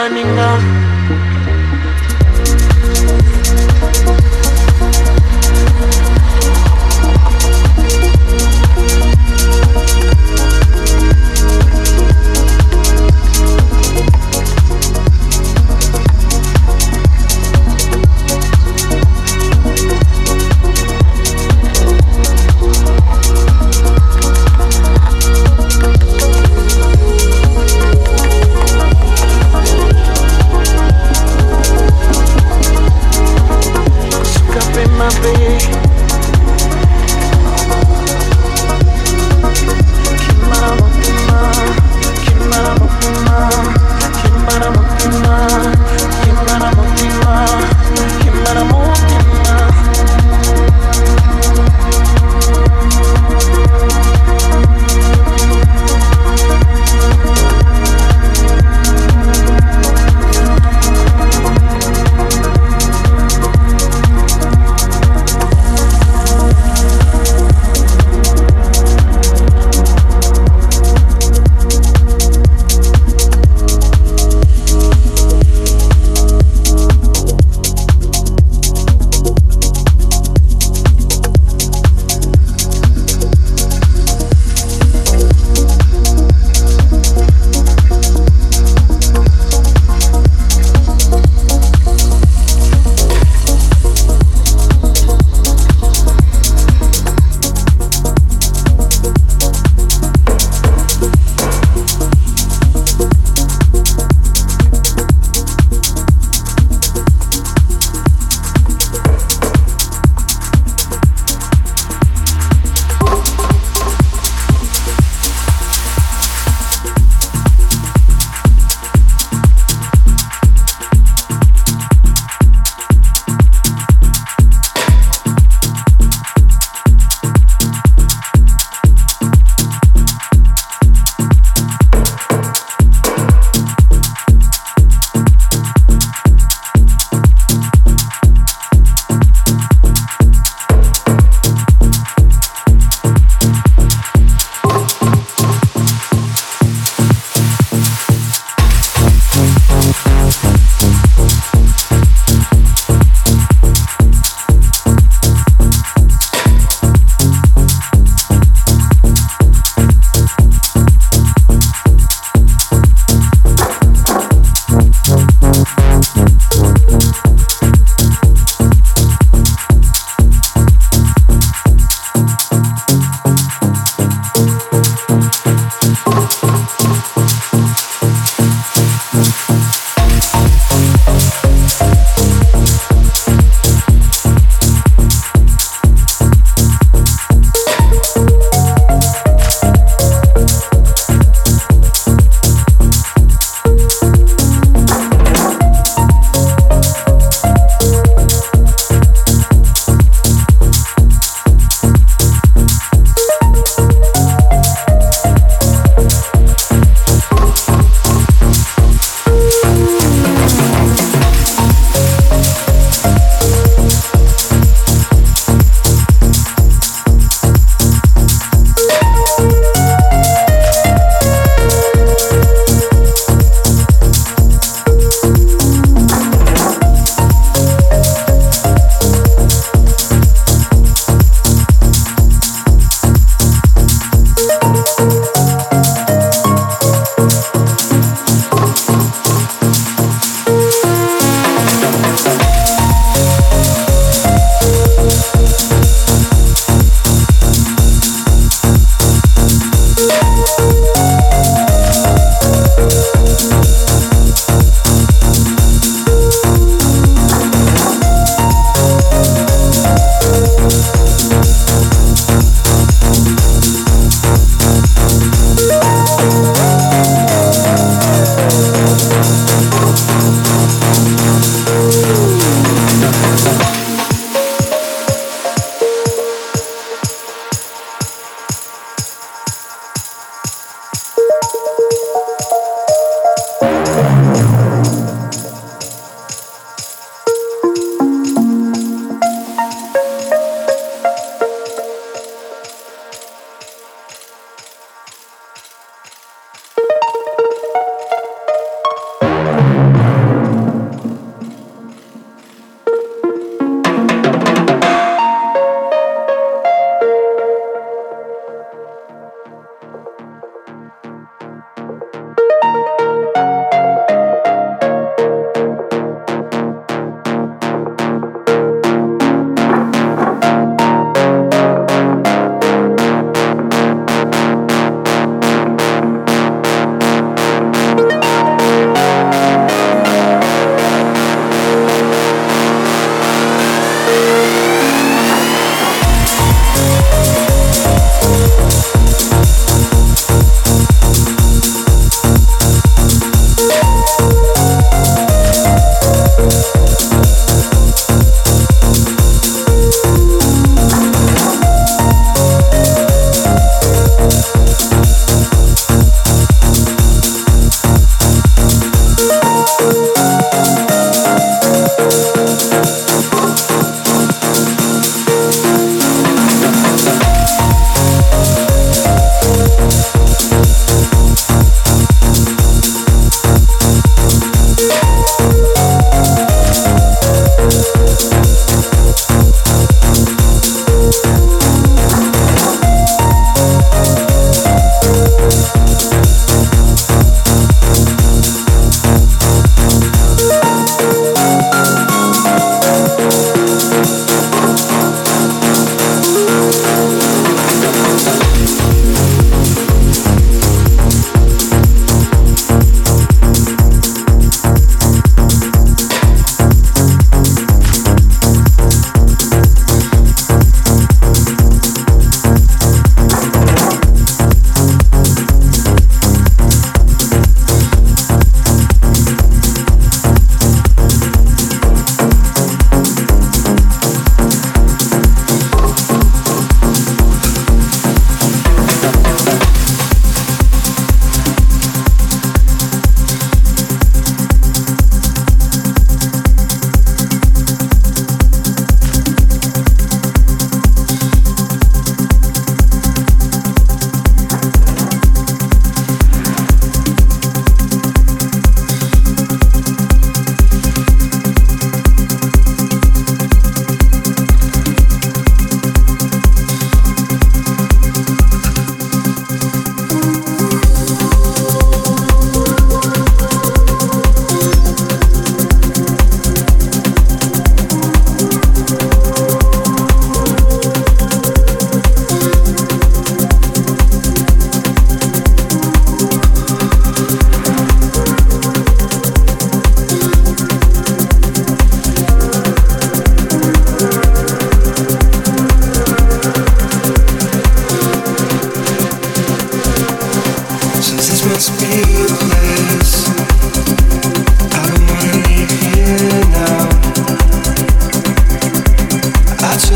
pasi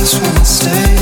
Just wanna stay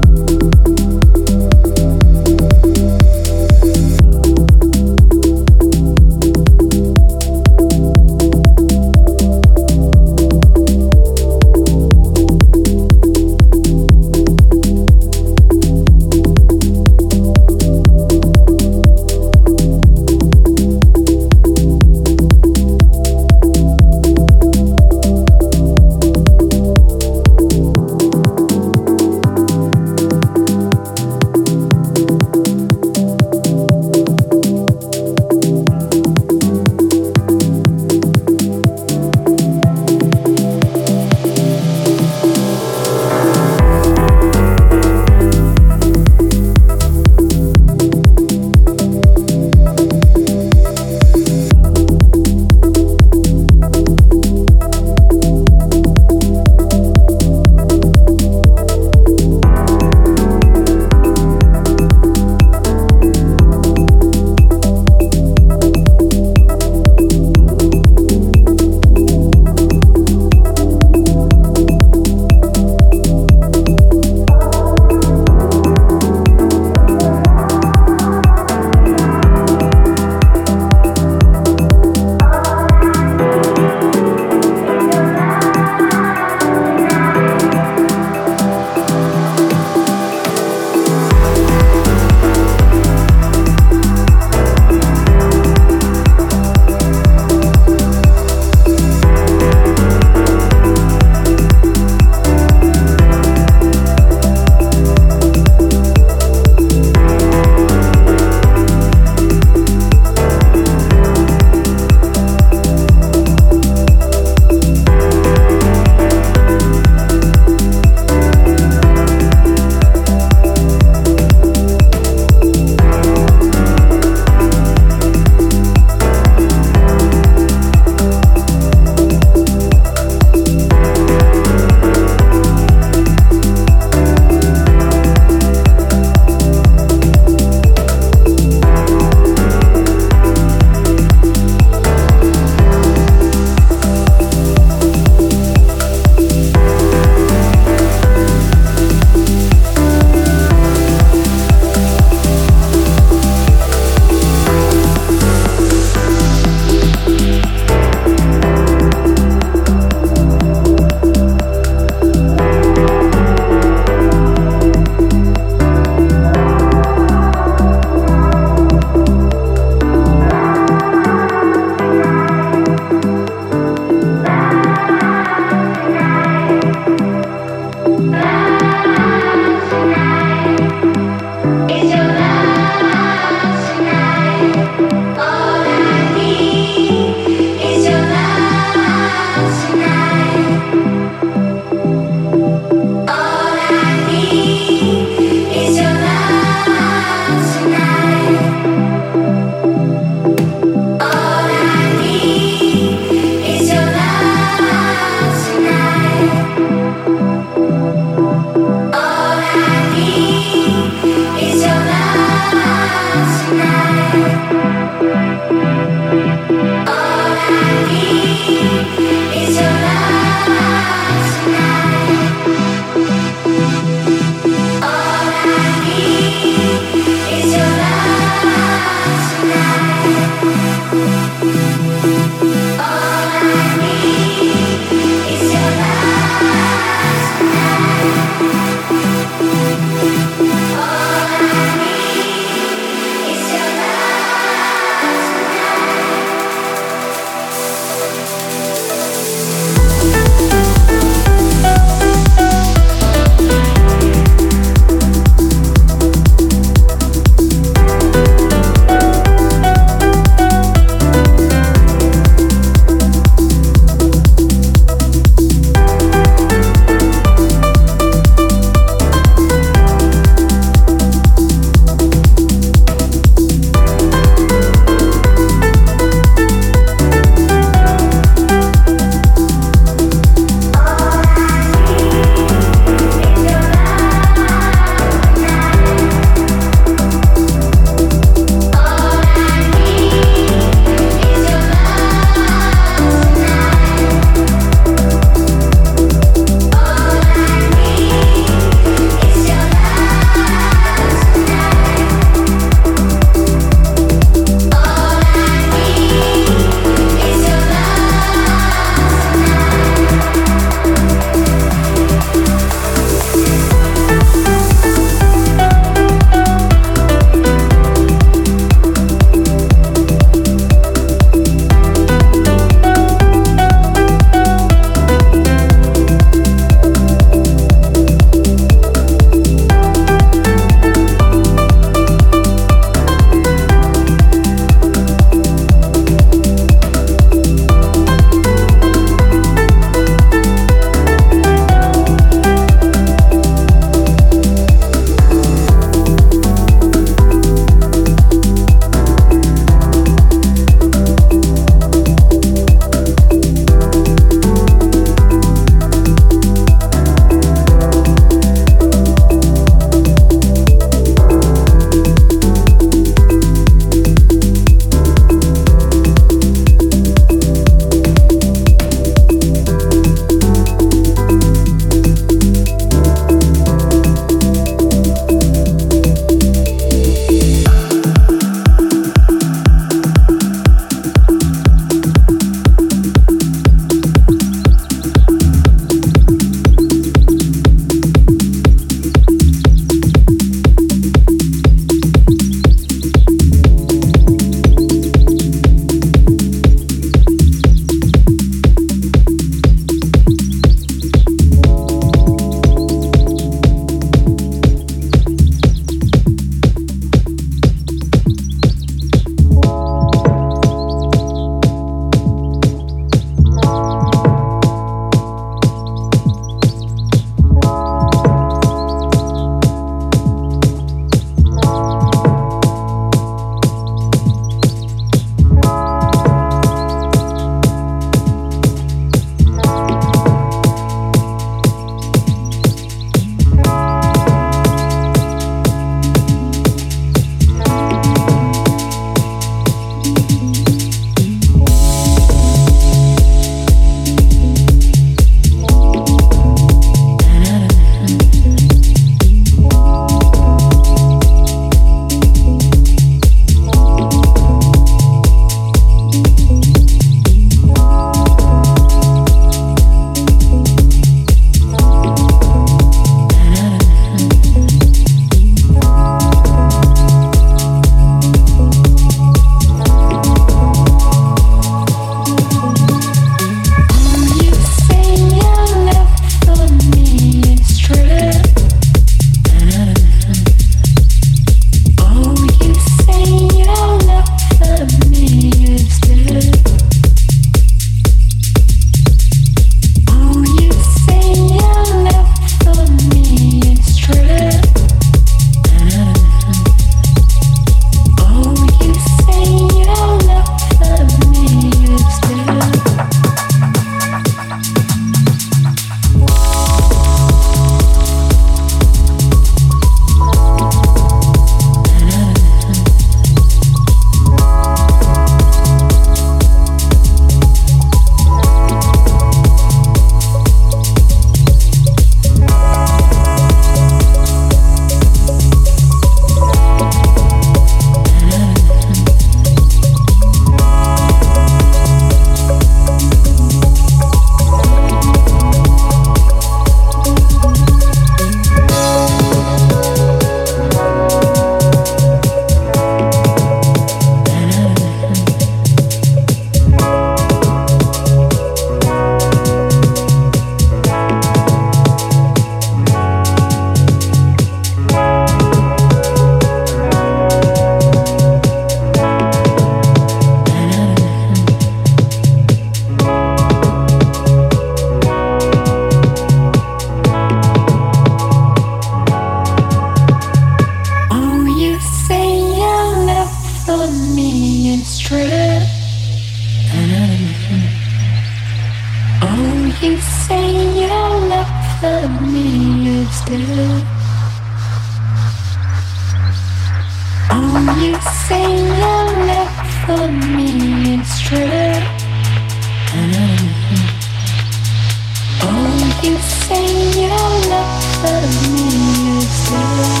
You say you love me, you do.